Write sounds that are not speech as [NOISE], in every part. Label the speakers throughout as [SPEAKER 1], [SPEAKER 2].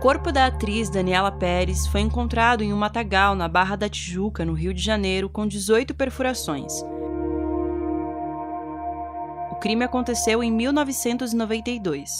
[SPEAKER 1] corpo da atriz Daniela Pérez foi encontrado em um matagal na Barra da Tijuca, no Rio de Janeiro, com 18 perfurações. O crime aconteceu em 1992.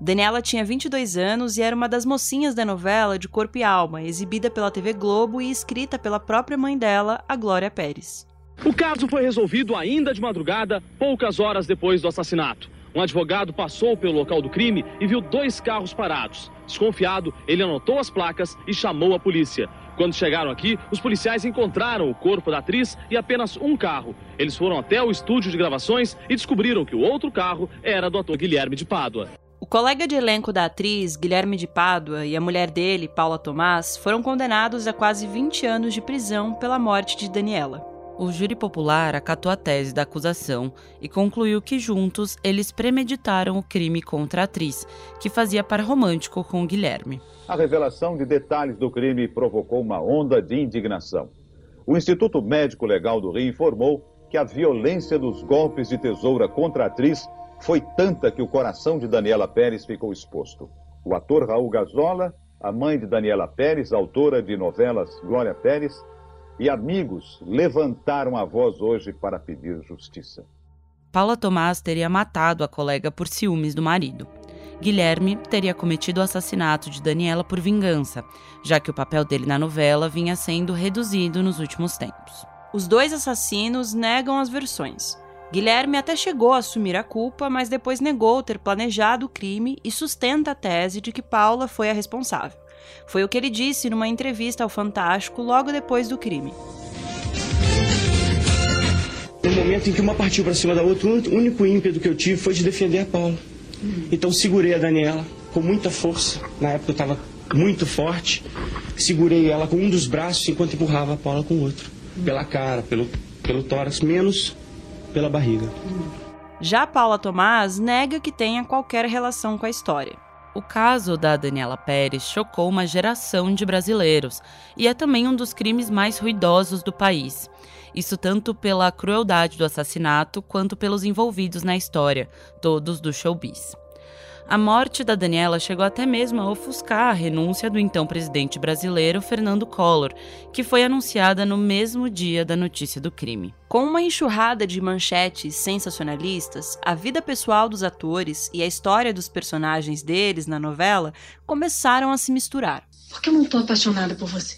[SPEAKER 1] Daniela tinha 22 anos e era uma das mocinhas da novela De Corpo e Alma, exibida pela TV Globo e escrita pela própria mãe dela, a Glória Pérez.
[SPEAKER 2] O caso foi resolvido ainda de madrugada, poucas horas depois do assassinato. Um advogado passou pelo local do crime e viu dois carros parados. Desconfiado, ele anotou as placas e chamou a polícia. Quando chegaram aqui, os policiais encontraram o corpo da atriz e apenas um carro. Eles foram até o estúdio de gravações e descobriram que o outro carro era do ator Guilherme de Pádua.
[SPEAKER 1] O colega de elenco da atriz, Guilherme de Pádua, e a mulher dele, Paula Tomás, foram condenados a quase 20 anos de prisão pela morte de Daniela.
[SPEAKER 3] O júri popular acatou a tese da acusação e concluiu que juntos eles premeditaram o crime contra a atriz, que fazia par romântico com Guilherme.
[SPEAKER 4] A revelação de detalhes do crime provocou uma onda de indignação. O Instituto Médico Legal do Rio informou que a violência dos golpes de tesoura contra a atriz foi tanta que o coração de Daniela Pérez ficou exposto. O ator Raul Gazola, a mãe de Daniela Pérez, autora de novelas Glória Pérez, e amigos levantaram a voz hoje para pedir justiça.
[SPEAKER 3] Paula Tomás teria matado a colega por ciúmes do marido. Guilherme teria cometido o assassinato de Daniela por vingança, já que o papel dele na novela vinha sendo reduzido nos últimos tempos.
[SPEAKER 1] Os dois assassinos negam as versões. Guilherme até chegou a assumir a culpa, mas depois negou ter planejado o crime e sustenta a tese de que Paula foi a responsável. Foi o que ele disse numa entrevista ao Fantástico logo depois do crime.
[SPEAKER 5] No momento em que uma partiu para cima da outra, o único ímpeto que eu tive foi de defender a Paula. Então segurei a Daniela com muita força. Na época eu estava muito forte. Segurei ela com um dos braços enquanto empurrava a Paula com o outro. Pela cara, pelo, pelo tórax, menos pela barriga.
[SPEAKER 1] Já Paula Tomás nega que tenha qualquer relação com a história.
[SPEAKER 3] O caso da Daniela Pérez chocou uma geração de brasileiros e é também um dos crimes mais ruidosos do país. Isso tanto pela crueldade do assassinato quanto pelos envolvidos na história, todos do showbiz. A morte da Daniela chegou até mesmo a ofuscar a renúncia do então presidente brasileiro Fernando Collor, que foi anunciada no mesmo dia da notícia do crime.
[SPEAKER 1] Com uma enxurrada de manchetes sensacionalistas, a vida pessoal dos atores e a história dos personagens deles na novela começaram a se misturar.
[SPEAKER 6] Por que eu não estou apaixonada por você?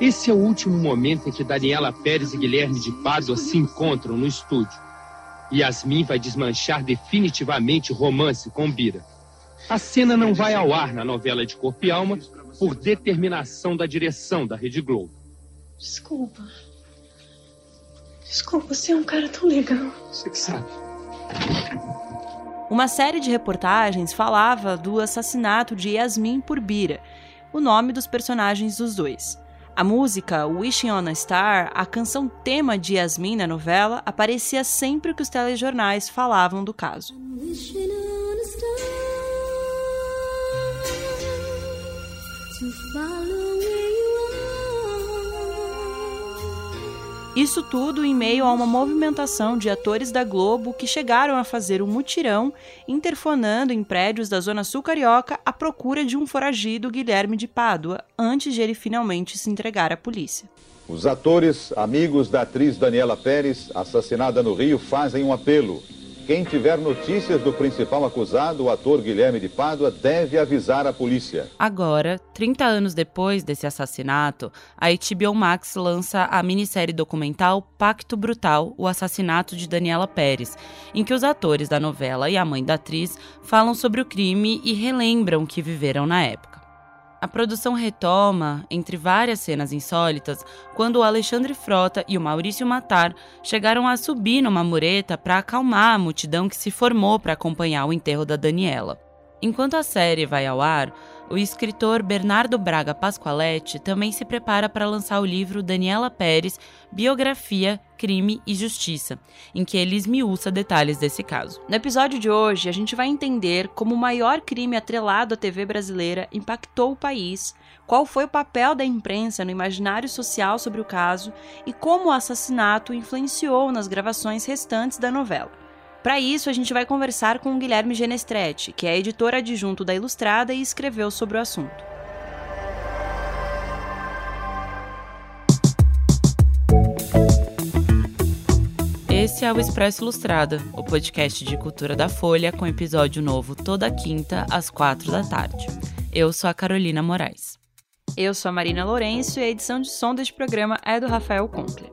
[SPEAKER 2] Esse é o último momento em que Daniela Pérez e Guilherme de Pádua se encontram no estúdio. Yasmin vai desmanchar definitivamente o romance com Bira. A cena não vai ao ar na novela de Corpo e Alma por determinação da direção da Rede Globo.
[SPEAKER 6] Desculpa. Desculpa, você é um cara tão legal.
[SPEAKER 2] Você que sabe.
[SPEAKER 1] Uma série de reportagens falava do assassinato de Yasmin por Bira, o nome dos personagens dos dois. A música Wishing on a Star, a canção tema de Yasmin na novela, aparecia sempre que os telejornais falavam do caso. Isso tudo em meio a uma movimentação de atores da Globo que chegaram a fazer um mutirão interfonando em prédios da Zona Sul Carioca à procura de um foragido Guilherme de Pádua antes de ele finalmente se entregar à polícia.
[SPEAKER 4] Os atores, amigos da atriz Daniela Pérez, assassinada no Rio, fazem um apelo. Quem tiver notícias do principal acusado, o ator Guilherme de Pádua, deve avisar a polícia.
[SPEAKER 3] Agora, 30 anos depois desse assassinato, a HBO Max lança a minissérie documental Pacto Brutal: O Assassinato de Daniela Pérez, em que os atores da novela e a mãe da atriz falam sobre o crime e relembram o que viveram na época. A produção retoma, entre várias cenas insólitas, quando o Alexandre Frota e o Maurício Matar chegaram a subir numa mureta para acalmar a multidão que se formou para acompanhar o enterro da Daniela. Enquanto a série vai ao ar, o escritor Bernardo Braga Pasqualetti também se prepara para lançar o livro Daniela Pérez, Biografia, Crime e Justiça, em que ele esmiuça detalhes desse caso.
[SPEAKER 1] No episódio de hoje, a gente vai entender como o maior crime atrelado à TV brasileira impactou o país, qual foi o papel da imprensa no imaginário social sobre o caso e como o assassinato influenciou nas gravações restantes da novela. Para isso, a gente vai conversar com o Guilherme Genestretti, que é editor adjunto da Ilustrada e escreveu sobre o assunto.
[SPEAKER 3] Esse é o Expresso Ilustrada, o podcast de cultura da Folha, com episódio novo toda quinta, às quatro da tarde. Eu sou a Carolina Moraes.
[SPEAKER 1] Eu sou a Marina Lourenço e a edição de som deste programa é do Rafael Conkler.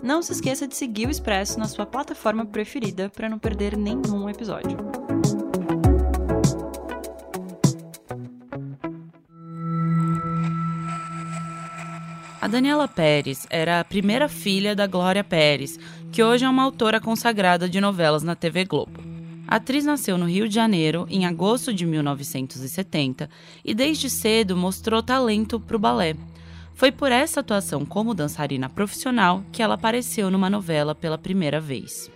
[SPEAKER 1] Não se esqueça de seguir o Expresso na sua plataforma preferida para não perder nenhum episódio.
[SPEAKER 3] A Daniela Pérez era a primeira filha da Glória Pérez, que hoje é uma autora consagrada de novelas na TV Globo. A atriz nasceu no Rio de Janeiro em agosto de 1970 e desde cedo mostrou talento para o balé. Foi por essa atuação como dançarina profissional que ela apareceu numa novela pela primeira vez.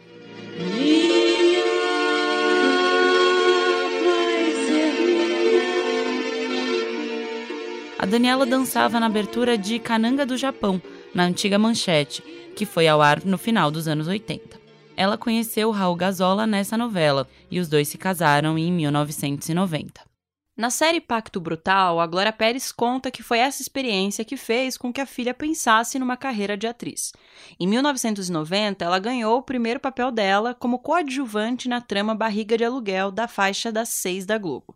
[SPEAKER 3] A Daniela dançava na abertura de Cananga do Japão, na antiga Manchete, que foi ao ar no final dos anos 80. Ela conheceu Raul Gazola nessa novela e os dois se casaram em 1990.
[SPEAKER 1] Na série Pacto Brutal, a Glória Pérez conta que foi essa experiência que fez com que a filha pensasse numa carreira de atriz. Em 1990, ela ganhou o primeiro papel dela como coadjuvante na trama Barriga de Aluguel da faixa das seis da Globo.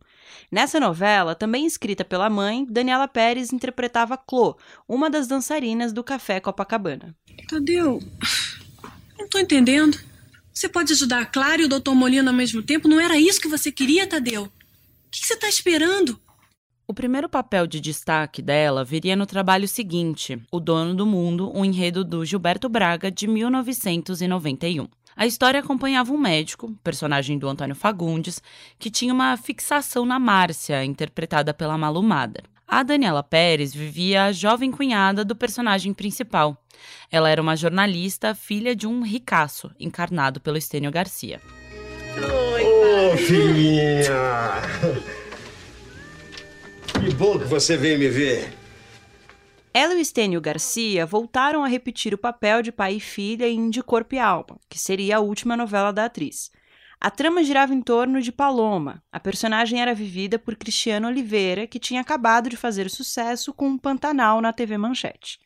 [SPEAKER 1] Nessa novela, também escrita pela mãe, Daniela Pérez interpretava Clô, uma das dançarinas do Café Copacabana.
[SPEAKER 6] Tadeu, não tô entendendo. Você pode ajudar a Clara e o Dr. Molina ao mesmo tempo? Não era isso que você queria, Tadeu? O que você está esperando?
[SPEAKER 3] O primeiro papel de destaque dela viria no trabalho seguinte, O Dono do Mundo, um enredo do Gilberto Braga, de 1991. A história acompanhava um médico, personagem do Antônio Fagundes, que tinha uma fixação na Márcia, interpretada pela Malu Mader. A Daniela Pérez vivia a jovem cunhada do personagem principal. Ela era uma jornalista, filha de um ricaço, encarnado pelo Estênio Garcia.
[SPEAKER 7] Ô, oh, filhinha! Que bom que você veio me ver.
[SPEAKER 1] Ela e o Estênio Garcia voltaram a repetir o papel de pai e filha em De Corpo e Alma, que seria a última novela da atriz. A trama girava em torno de Paloma. A personagem era vivida por Cristiano Oliveira, que tinha acabado de fazer sucesso com um Pantanal na TV Manchete.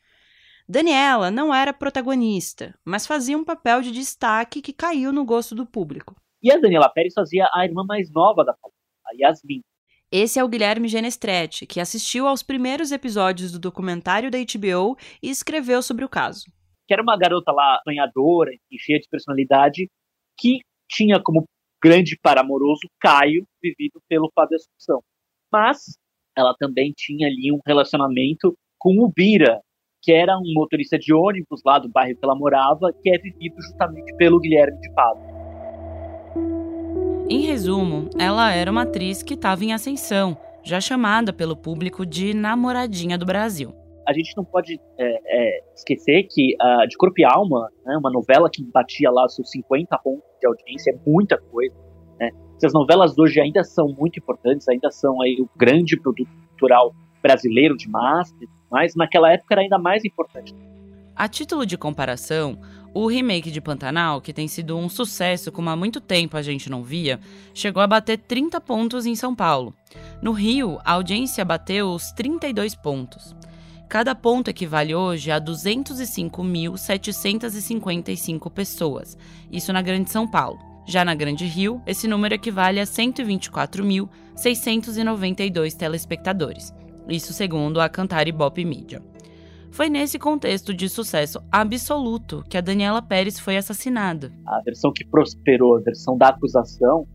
[SPEAKER 1] Daniela não era protagonista, mas fazia um papel de destaque que caiu no gosto do público.
[SPEAKER 8] E a Daniela Pérez fazia a irmã mais nova da Paloma, a Yasmin.
[SPEAKER 1] Esse é o Guilherme Genestretti, que assistiu aos primeiros episódios do documentário da HBO e escreveu sobre o caso.
[SPEAKER 8] Que era uma garota lá sonhadora e cheia de personalidade, que tinha como grande par amoroso Caio, vivido pelo Fábio Assunção. Mas ela também tinha ali um relacionamento com o Bira, que era um motorista de ônibus lá do bairro que ela morava, que é vivido justamente pelo Guilherme de Pádua.
[SPEAKER 3] Em resumo, ela era uma atriz que estava em ascensão, já chamada pelo público de namoradinha do Brasil.
[SPEAKER 8] A gente não pode é, é, esquecer que uh, De Corpo e Alma, né, uma novela que batia lá seus 50 pontos de audiência, é muita coisa. Né? Essas novelas hoje ainda são muito importantes, ainda são aí o grande produto cultural brasileiro de massa, mas naquela época era ainda mais importante.
[SPEAKER 3] A título de comparação, o remake de Pantanal, que tem sido um sucesso como há muito tempo a gente não via, chegou a bater 30 pontos em São Paulo. No Rio, a audiência bateu os 32 pontos. Cada ponto equivale hoje a 205.755 pessoas, isso na Grande São Paulo. Já na Grande Rio, esse número equivale a 124.692 telespectadores, isso segundo a Cantar Ibope Media. Foi nesse contexto de sucesso absoluto que a Daniela Pérez foi assassinada.
[SPEAKER 8] A versão que prosperou, a versão da acusação,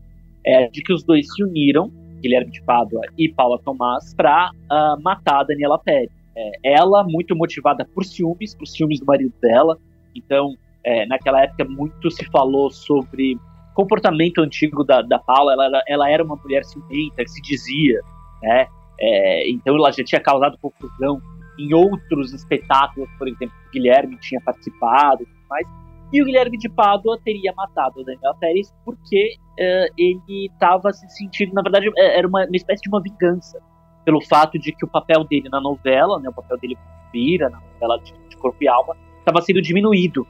[SPEAKER 8] é de que os dois se uniram, Guilherme de Pádua e Paula Tomás, para uh, ah, matar a Daniela Pérez. É, ela, muito motivada por ciúmes, por ciúmes do marido dela. Então, é, naquela época, muito se falou sobre comportamento antigo da, da Paula. Ela, ela era uma mulher ciumenta, que se dizia, né? É, então, ela já tinha causado confusão em outros espetáculos, por exemplo, o Guilherme tinha participado e tudo mais. E o Guilherme de Pádua teria matado o Daniel Pérez porque uh, ele estava se sentindo, na verdade, é, era uma, uma, espécie de uma vingança pelo fato de que o papel dele na novela, né, o papel dele vira na novela de, de Corpo e Alma, estava sendo diminuído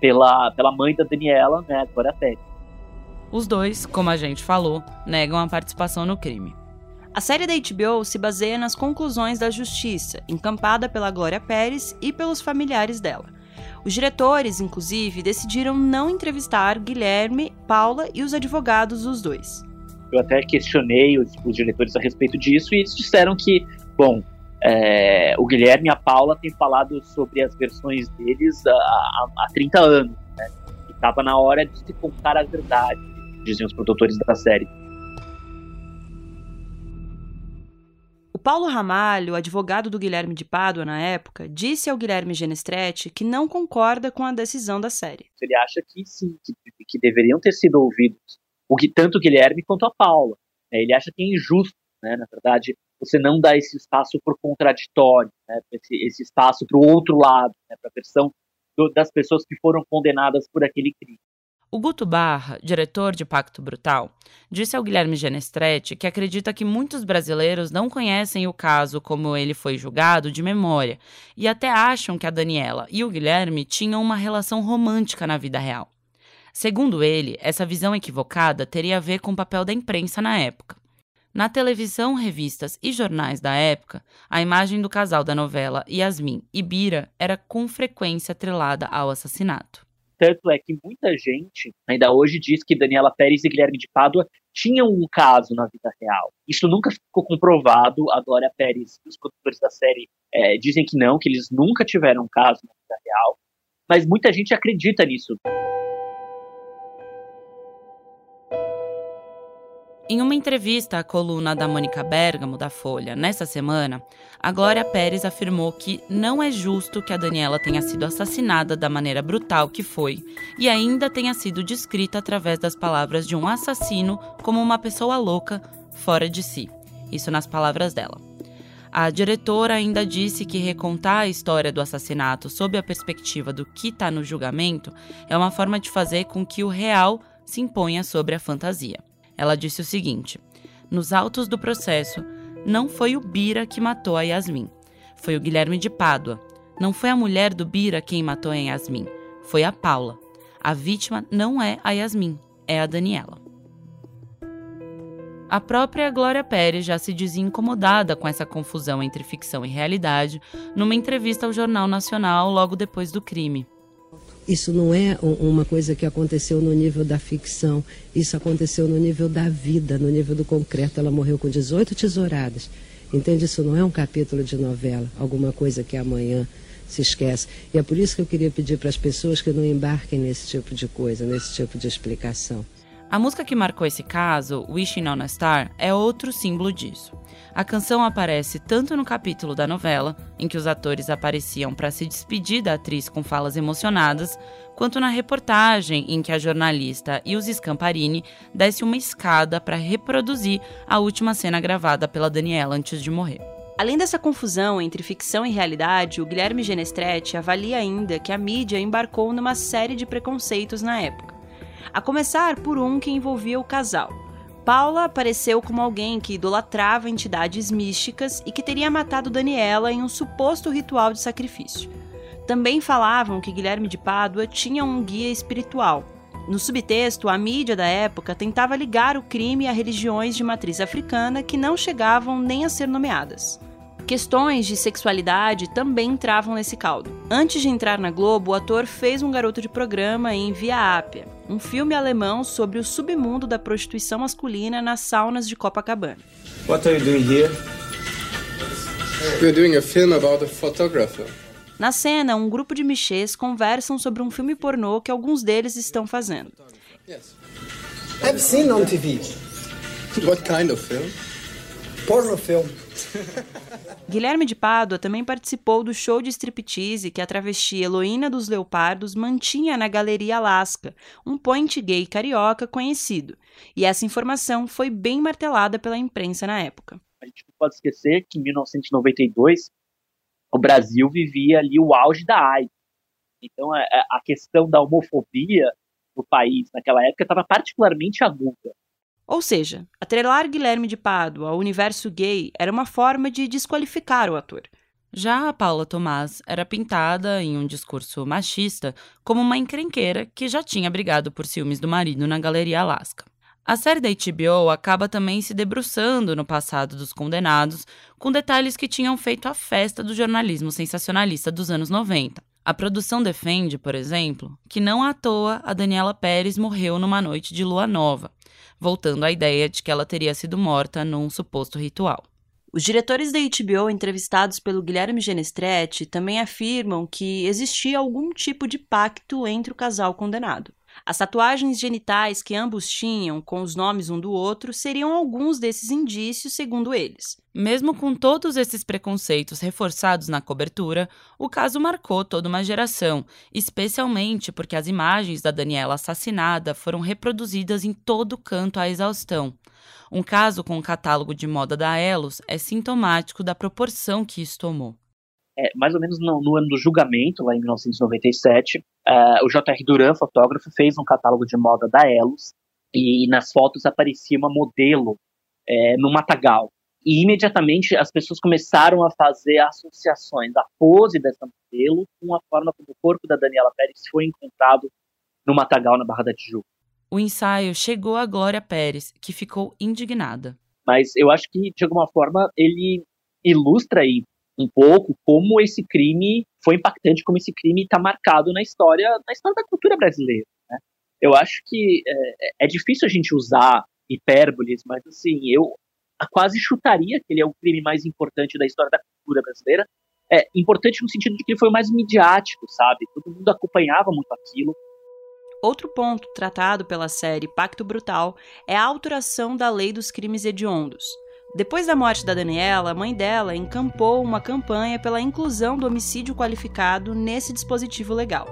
[SPEAKER 8] pela, pela mãe da Daniela, né, Glória Pérez.
[SPEAKER 3] Os dois, como a gente falou, negam a participação no crime.
[SPEAKER 1] A série da HBO se baseia nas conclusões da justiça, encampada pela Glória Pérez e pelos familiares dela. Os diretores, inclusive, decidiram não entrevistar Guilherme, Paula e os advogados dos dois.
[SPEAKER 8] Eu até questionei os, os diretores a respeito disso e eles disseram que, bom, é, o Guilherme e a Paula têm falado sobre as versões deles há, há, há 30 anos, né? E estava na hora de se contar a verdade, diziam os produtores da série.
[SPEAKER 1] Paulo Ramalho, advogado do Guilherme de Pádua na época, disse ao Guilherme Genestretti que não concorda com a decisão da série.
[SPEAKER 8] Ele acha que sim, que, que deveriam ter sido ouvidos, o que tanto o Guilherme quanto a Paula. Né? Ele acha que é injusto, né? na verdade, você não dá esse espaço para o contraditório, né? esse, esse, espaço para o outro lado, né? para a versão do, das pessoas que foram condenadas por aquele crime.
[SPEAKER 3] O Guto Barra, diretor de Pacto Brutal, disse ao Guilherme Genestretti que acredita que muitos brasileiros não conhecem o caso como ele foi julgado de memória e até acham que a Daniela e o Guilherme tinham uma relação romântica na vida real. Segundo ele, essa visão equivocada teria a ver com o papel da imprensa na época. Na televisão, revistas e jornais da época, a imagem do casal da novela Yasmin e Bira era com frequência atrelada ao assassinato.
[SPEAKER 8] Tanto é que muita gente ainda hoje diz que Daniela Pérez e Guilherme de Pádua tinham um caso na vida real. Isso nunca ficou comprovado. A Glória Pérez e os produtores da série é, dizem que não, que eles nunca tiveram um caso na vida real. Mas muita gente acredita nisso.
[SPEAKER 3] Em uma entrevista à coluna da Mônica Bergamo, da Folha, nessa semana, a Glória Pérez afirmou que não é justo que a Daniela tenha sido assassinada da maneira brutal que foi e ainda tenha sido descrita através das palavras de um assassino como uma pessoa louca, fora de si. Isso nas palavras dela. A diretora ainda disse que recontar a história do assassinato sob a perspectiva do que está no julgamento é uma forma de fazer com que o real se imponha sobre a fantasia. Ela disse o seguinte: Nos autos do processo, não foi o Bira que matou a Yasmin, foi o Guilherme de Pádua. Não foi a mulher do Bira quem matou a Yasmin, foi a Paula. A vítima não é a Yasmin, é a Daniela. A própria Glória Pérez já se dizia incomodada com essa confusão entre ficção e realidade numa entrevista ao Jornal Nacional logo depois do crime.
[SPEAKER 9] Isso não é uma coisa que aconteceu no nível da ficção, isso aconteceu no nível da vida, no nível do concreto. Ela morreu com 18 tesouradas. Entende? Isso não é um capítulo de novela, alguma coisa que amanhã se esquece. E é por isso que eu queria pedir para as pessoas que não embarquem nesse tipo de coisa, nesse tipo de explicação.
[SPEAKER 3] A música que marcou esse caso, Wishing on a Star, é outro símbolo disso. A canção aparece tanto no capítulo da novela, em que os atores apareciam para se despedir da atriz com falas emocionadas, quanto na reportagem em que a jornalista Ilse Scamparini desce uma escada para reproduzir a última cena gravada pela Daniela antes de morrer.
[SPEAKER 1] Além dessa confusão entre ficção e realidade, o Guilherme Genestretti avalia ainda que a mídia embarcou numa série de preconceitos na época a começar por um que envolvia o casal. Paula apareceu como alguém que idolatrava entidades místicas e que teria matado Daniela em um suposto ritual de sacrifício. Também falavam que Guilherme de Pádua tinha um guia espiritual. No subtexto, a mídia da época tentava ligar o crime a religiões de matriz africana que não chegavam nem a ser nomeadas. Questões de sexualidade também entravam nesse caldo. Antes de entrar na Globo, o ator fez um garoto de programa em Via Ápia, um filme alemão sobre o submundo da prostituição masculina nas saunas de Copacabana.
[SPEAKER 10] What are you doing here? We're doing a film about a photographer.
[SPEAKER 1] Na cena, um grupo de michês conversam sobre um filme pornô que alguns deles estão fazendo.
[SPEAKER 10] Yes. I've seen on TV. What kind of film? Porno film. [LAUGHS]
[SPEAKER 1] Guilherme de Pádua também participou do show de striptease que a travesti Heloína dos Leopardos mantinha na Galeria Alaska, um point gay carioca conhecido. E essa informação foi bem martelada pela imprensa na época.
[SPEAKER 8] A gente não pode esquecer que em 1992 o Brasil vivia ali o auge da AIDS. Então a questão da homofobia no país naquela época estava particularmente aguda.
[SPEAKER 1] Ou seja, atrelar Guilherme de Pádua ao universo gay era uma forma de desqualificar o ator.
[SPEAKER 3] Já a Paula Tomás era pintada, em um discurso machista, como uma encrenqueira que já tinha brigado por ciúmes do marido na Galeria Alaska. A série da HBO acaba também se debruçando no passado dos condenados, com detalhes que tinham feito a festa do jornalismo sensacionalista dos anos 90. A produção defende, por exemplo, que não à toa a Daniela Pérez morreu numa noite de lua nova, voltando à ideia de que ela teria sido morta num suposto ritual.
[SPEAKER 1] Os diretores da HBO, entrevistados pelo Guilherme Genestretti, também afirmam que existia algum tipo de pacto entre o casal condenado. As tatuagens genitais que ambos tinham, com os nomes um do outro, seriam alguns desses indícios, segundo eles.
[SPEAKER 3] Mesmo com todos esses preconceitos reforçados na cobertura, o caso marcou toda uma geração, especialmente porque as imagens da Daniela assassinada foram reproduzidas em todo canto à exaustão. Um caso com o catálogo de moda da Elos é sintomático da proporção que isso tomou.
[SPEAKER 8] É, mais ou menos no, no, ano do julgamento, lá em 1997, uh, é, o J.R. Duran, fotógrafo, fez um catálogo de moda da Elos e, e nas fotos aparecia uma modelo é, no matagal. E imediatamente as pessoas começaram a fazer associações da pose dessa modelo com a forma como o corpo da Daniela Pérez foi encontrado no matagal na Barra da Tijuca
[SPEAKER 3] o ensaio chegou a Glória Pérez, que ficou indignada.
[SPEAKER 8] Mas eu acho que, de alguma forma, ele ilustra aí um pouco como esse crime foi impactante, como esse crime está marcado na história, na história da cultura brasileira. Né? Eu acho que é, é, difícil a gente usar hipérboles, mas assim, eu quase chutaria que ele é o crime mais importante da história da cultura brasileira. É importante no sentido de que ele foi o mais midiático, sabe? Todo mundo acompanhava muito aquilo.
[SPEAKER 1] Outro ponto tratado pela série Pacto Brutal é a alteração da lei dos crimes hediondos. Depois da morte da Daniela, a mãe dela encampou uma campanha pela inclusão do homicídio qualificado nesse dispositivo legal.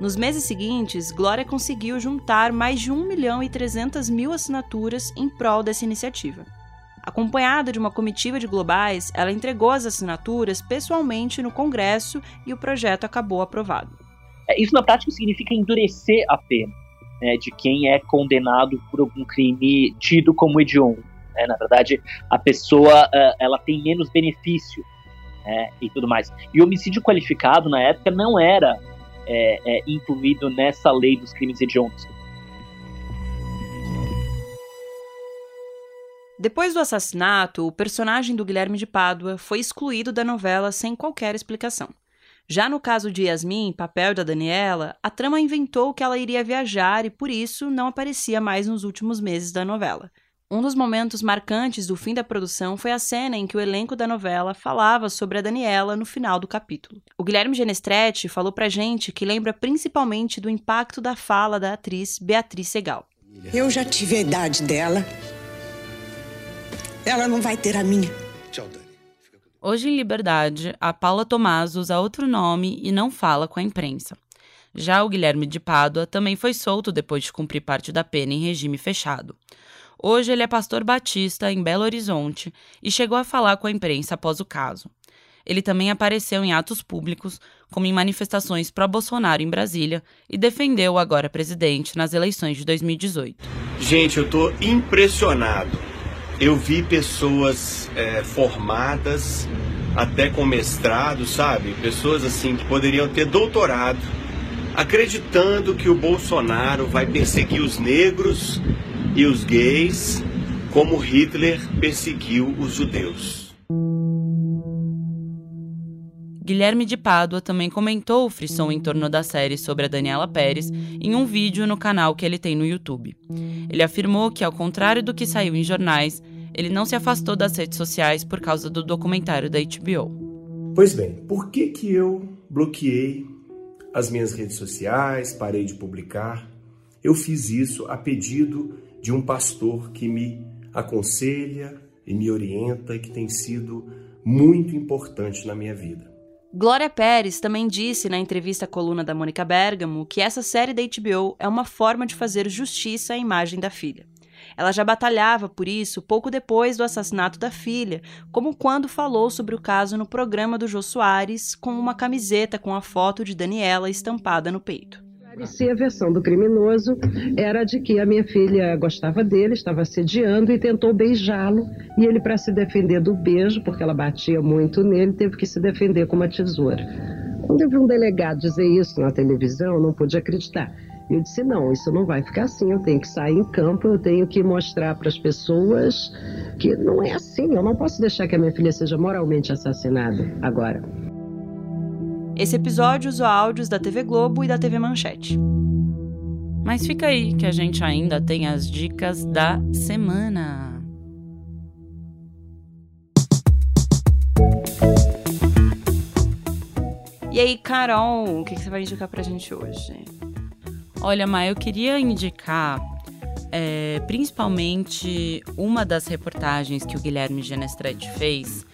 [SPEAKER 1] Nos meses seguintes, Glória conseguiu juntar mais de 1 milhão e 300 mil assinaturas em prol dessa iniciativa. Acompanhada de uma comitiva de globais, ela entregou as assinaturas pessoalmente no Congresso e o projeto acabou aprovado.
[SPEAKER 8] É, isso na prática significa endurecer a pena né, de quem é condenado por algum crime tido como hediondo. Né? Na verdade, a pessoa uh, ela tem menos benefício né, e tudo mais. E o homicídio qualificado na época não era é, é, incluído nessa lei dos crimes hediondos.
[SPEAKER 1] Depois do assassinato, o personagem do Guilherme de Pádua foi excluído da novela sem qualquer explicação. Já no caso de Yasmin, papel da Daniela, a trama inventou que ela iria viajar e por isso não aparecia mais nos últimos meses da novela. Um dos momentos marcantes do fim da produção foi a cena em que o elenco da novela falava sobre a Daniela no final do capítulo. O Guilherme Genestretti falou pra gente que lembra principalmente do impacto da fala da atriz Beatriz Segal.
[SPEAKER 11] Eu já tive a idade dela. Ela não vai ter a minha. Tchau, Dani.
[SPEAKER 3] Hoje em Liberdade, a Paula Tomás usa outro nome e não fala com a imprensa. Já o Guilherme de Pádua também foi solto depois de cumprir parte da pena em regime fechado. Hoje ele é pastor batista em Belo Horizonte e chegou a falar com a imprensa após o caso. Ele também apareceu em atos públicos, como em manifestações pró-Bolsonaro em Brasília, e defendeu o agora presidente nas eleições de 2018.
[SPEAKER 7] Gente, eu estou impressionado eu vi pessoas é, formadas, até com mestrado, sabe? Pessoas assim que poderiam ter doutorado, acreditando que o Bolsonaro vai perseguir os negros e os gays como Hitler perseguiu os judeus.
[SPEAKER 3] Guilherme de Pádua também comentou o frisson em torno da série sobre a Daniela Pérez em um vídeo no canal que ele tem no YouTube. Ele afirmou que, ao contrário do que saiu em jornais, ele não se afastou das redes sociais por causa do documentário da HBO.
[SPEAKER 12] Pois bem, por que, que eu bloqueei as minhas redes sociais, parei de publicar? Eu fiz isso a pedido de um pastor que me aconselha e me orienta e que tem sido muito importante na minha vida.
[SPEAKER 1] Glória Pérez também disse na entrevista à coluna da Mônica Bergamo que essa série da HBO é uma forma de fazer justiça à imagem da filha. Ela já batalhava por isso pouco depois do assassinato da filha, como quando falou sobre o caso no programa do Jô Soares com uma camiseta com a foto de Daniela estampada no peito.
[SPEAKER 9] Parecia a versão do criminoso era de que a minha filha gostava dele, estava assediando e tentou beijá-lo. E ele, para se defender do beijo, porque ela batia muito nele, teve que se defender com uma tesoura. Quando eu vi um delegado dizer isso na televisão, eu não pude acreditar. Eu disse: não, isso não vai ficar assim. Eu tenho que sair em campo, eu tenho que mostrar para as pessoas que não é assim. Eu não posso deixar que a minha filha seja moralmente assassinada agora.
[SPEAKER 1] Esse episódio usou áudios da TV Globo e da TV Manchete.
[SPEAKER 3] Mas fica aí que a gente ainda tem as dicas da semana.
[SPEAKER 1] E aí, Carol, o que você vai indicar pra gente hoje?
[SPEAKER 3] Olha, Ma, eu queria indicar é, principalmente uma das reportagens que o Guilherme Genestrete fez,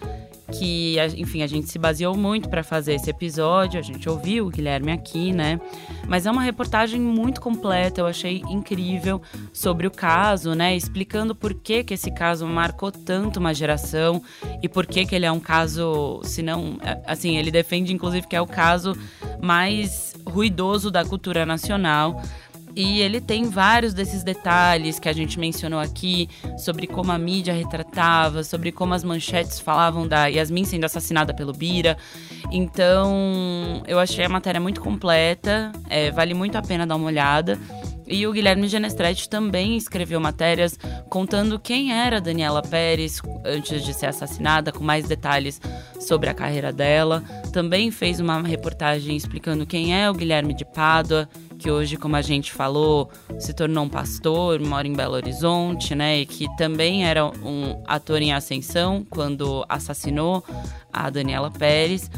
[SPEAKER 3] que, enfim, a gente se baseou muito para fazer esse episódio, a gente ouviu o Guilherme aqui, né? Mas é uma reportagem muito completa, eu achei incrível sobre o caso, né? Explicando por que, que esse caso marcou tanto uma geração e por que, que ele é um caso, se não, assim, ele defende inclusive que é o caso mais ruidoso da cultura nacional. E ele tem vários desses detalhes que a gente mencionou aqui, sobre como a mídia retratava, sobre como as manchetes falavam da Yasmin sendo assassinada pelo Bira. Então, eu achei a matéria muito completa, é, vale muito a pena dar uma olhada. E o Guilherme Genestretti também escreveu matérias contando quem era Daniela Pérez antes de ser assassinada, com mais detalhes sobre a carreira dela. Também fez uma reportagem explicando quem é o Guilherme de Pádua, que hoje, como a gente falou, se tornou um pastor, mora em Belo Horizonte, né? E que também era um ator em ascensão quando assassinou a Daniela Pérez.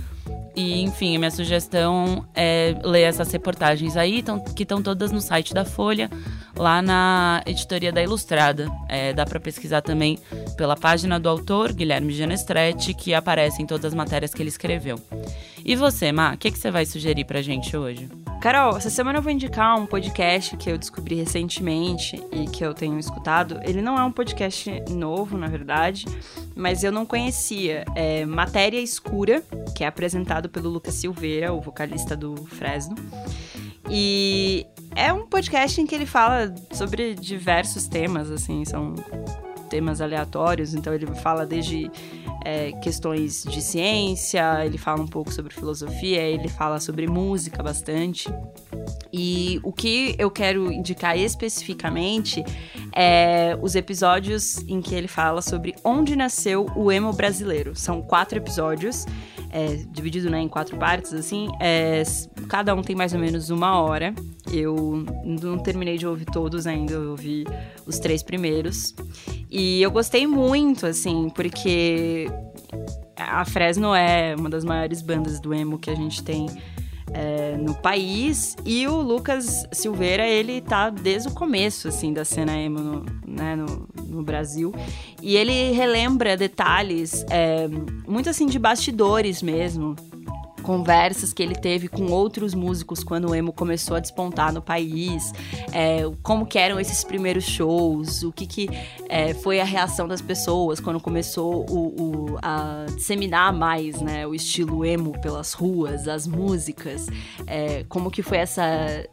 [SPEAKER 3] E, enfim, minha sugestão é ler essas reportagens aí, tão, que estão todas no site da Folha, lá na editoria da Ilustrada. É, dá para pesquisar também pela página do autor, Guilherme Genestretti, que aparece em todas as matérias que ele escreveu. E você, Ma, o que, que você vai sugerir pra gente hoje?
[SPEAKER 1] Carol, essa semana eu vou indicar um podcast que eu descobri recentemente e que eu tenho escutado. Ele não é um podcast novo, na verdade, mas eu não conhecia. É Matéria Escura, que é apresentado pelo Lucas Silveira, o vocalista do Fresno. E é um podcast em que ele fala sobre diversos temas, assim, são temas aleatórios, então ele fala desde é, questões de ciência, ele fala um pouco sobre filosofia, ele fala sobre música bastante. E o que eu quero indicar especificamente é os episódios em que ele fala sobre onde nasceu o emo brasileiro. São quatro episódios é, dividido né, em quatro partes, assim. É, cada um tem mais ou menos uma hora. Eu não terminei de ouvir todos ainda, eu ouvi os três primeiros. E eu gostei muito, assim, porque a Fresno é uma das maiores bandas do emo que a gente tem é, no país. E o Lucas Silveira, ele tá desde o começo, assim, da cena emo no, né, no, no Brasil. E ele relembra detalhes, é, muito assim, de bastidores mesmo conversas que ele teve com outros músicos quando o emo começou a despontar no país, é, como que eram esses primeiros shows, o que, que é, foi a reação das pessoas quando começou o, o, a disseminar mais né, o estilo emo pelas ruas, as músicas, é, como que foi essa,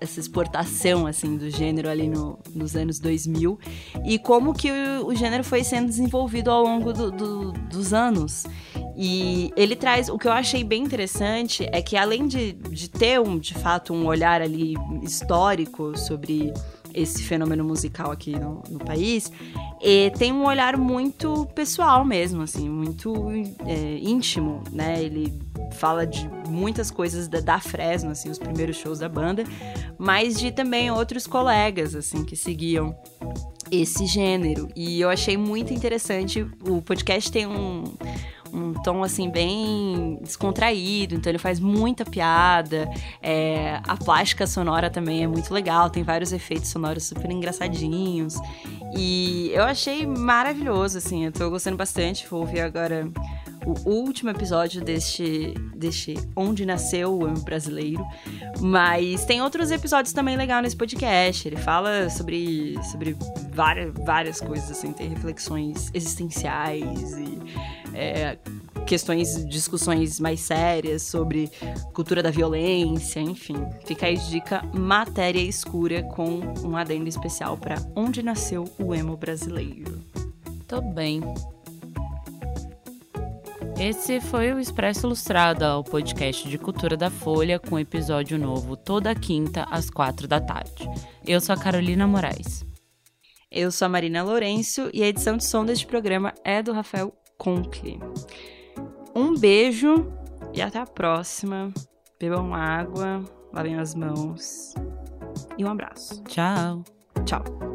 [SPEAKER 1] essa exportação assim do gênero ali no, nos anos 2000 e como que o, o gênero foi sendo desenvolvido ao longo do, do, dos anos. E ele traz, o que eu achei bem interessante é que além de, de ter um, de fato, um olhar ali histórico sobre esse fenômeno musical aqui no, no país, tem um olhar muito pessoal mesmo, assim, muito é, íntimo, né? Ele fala de muitas coisas da, da Fresno, assim, os primeiros shows da banda, mas de também outros colegas, assim, que seguiam esse gênero. E eu achei muito interessante. O podcast tem um um tom assim bem descontraído, então ele faz muita piada. É, a plástica sonora também é muito legal, tem vários efeitos sonoros super engraçadinhos. E eu achei maravilhoso, assim, eu tô gostando bastante. Vou ouvir agora o último episódio deste, deste Onde Nasceu o Amo Brasileiro. Mas tem outros episódios também legais nesse podcast. Ele fala sobre, sobre várias, várias coisas, assim, tem reflexões existenciais e é, questões, discussões mais sérias sobre cultura da violência, enfim. Fica aí dica Matéria Escura com um adendo especial para onde nasceu o emo brasileiro.
[SPEAKER 3] Tô bem. Esse foi o Expresso Ilustrado, o podcast de cultura da Folha, com episódio novo toda quinta às quatro da tarde. Eu sou a Carolina Moraes.
[SPEAKER 1] Eu sou a Marina Lourenço e a edição de som deste programa é do Rafael Conkle. Um beijo e até a próxima. Bebam água, lavem as mãos e um abraço.
[SPEAKER 3] Tchau.
[SPEAKER 1] Tchau.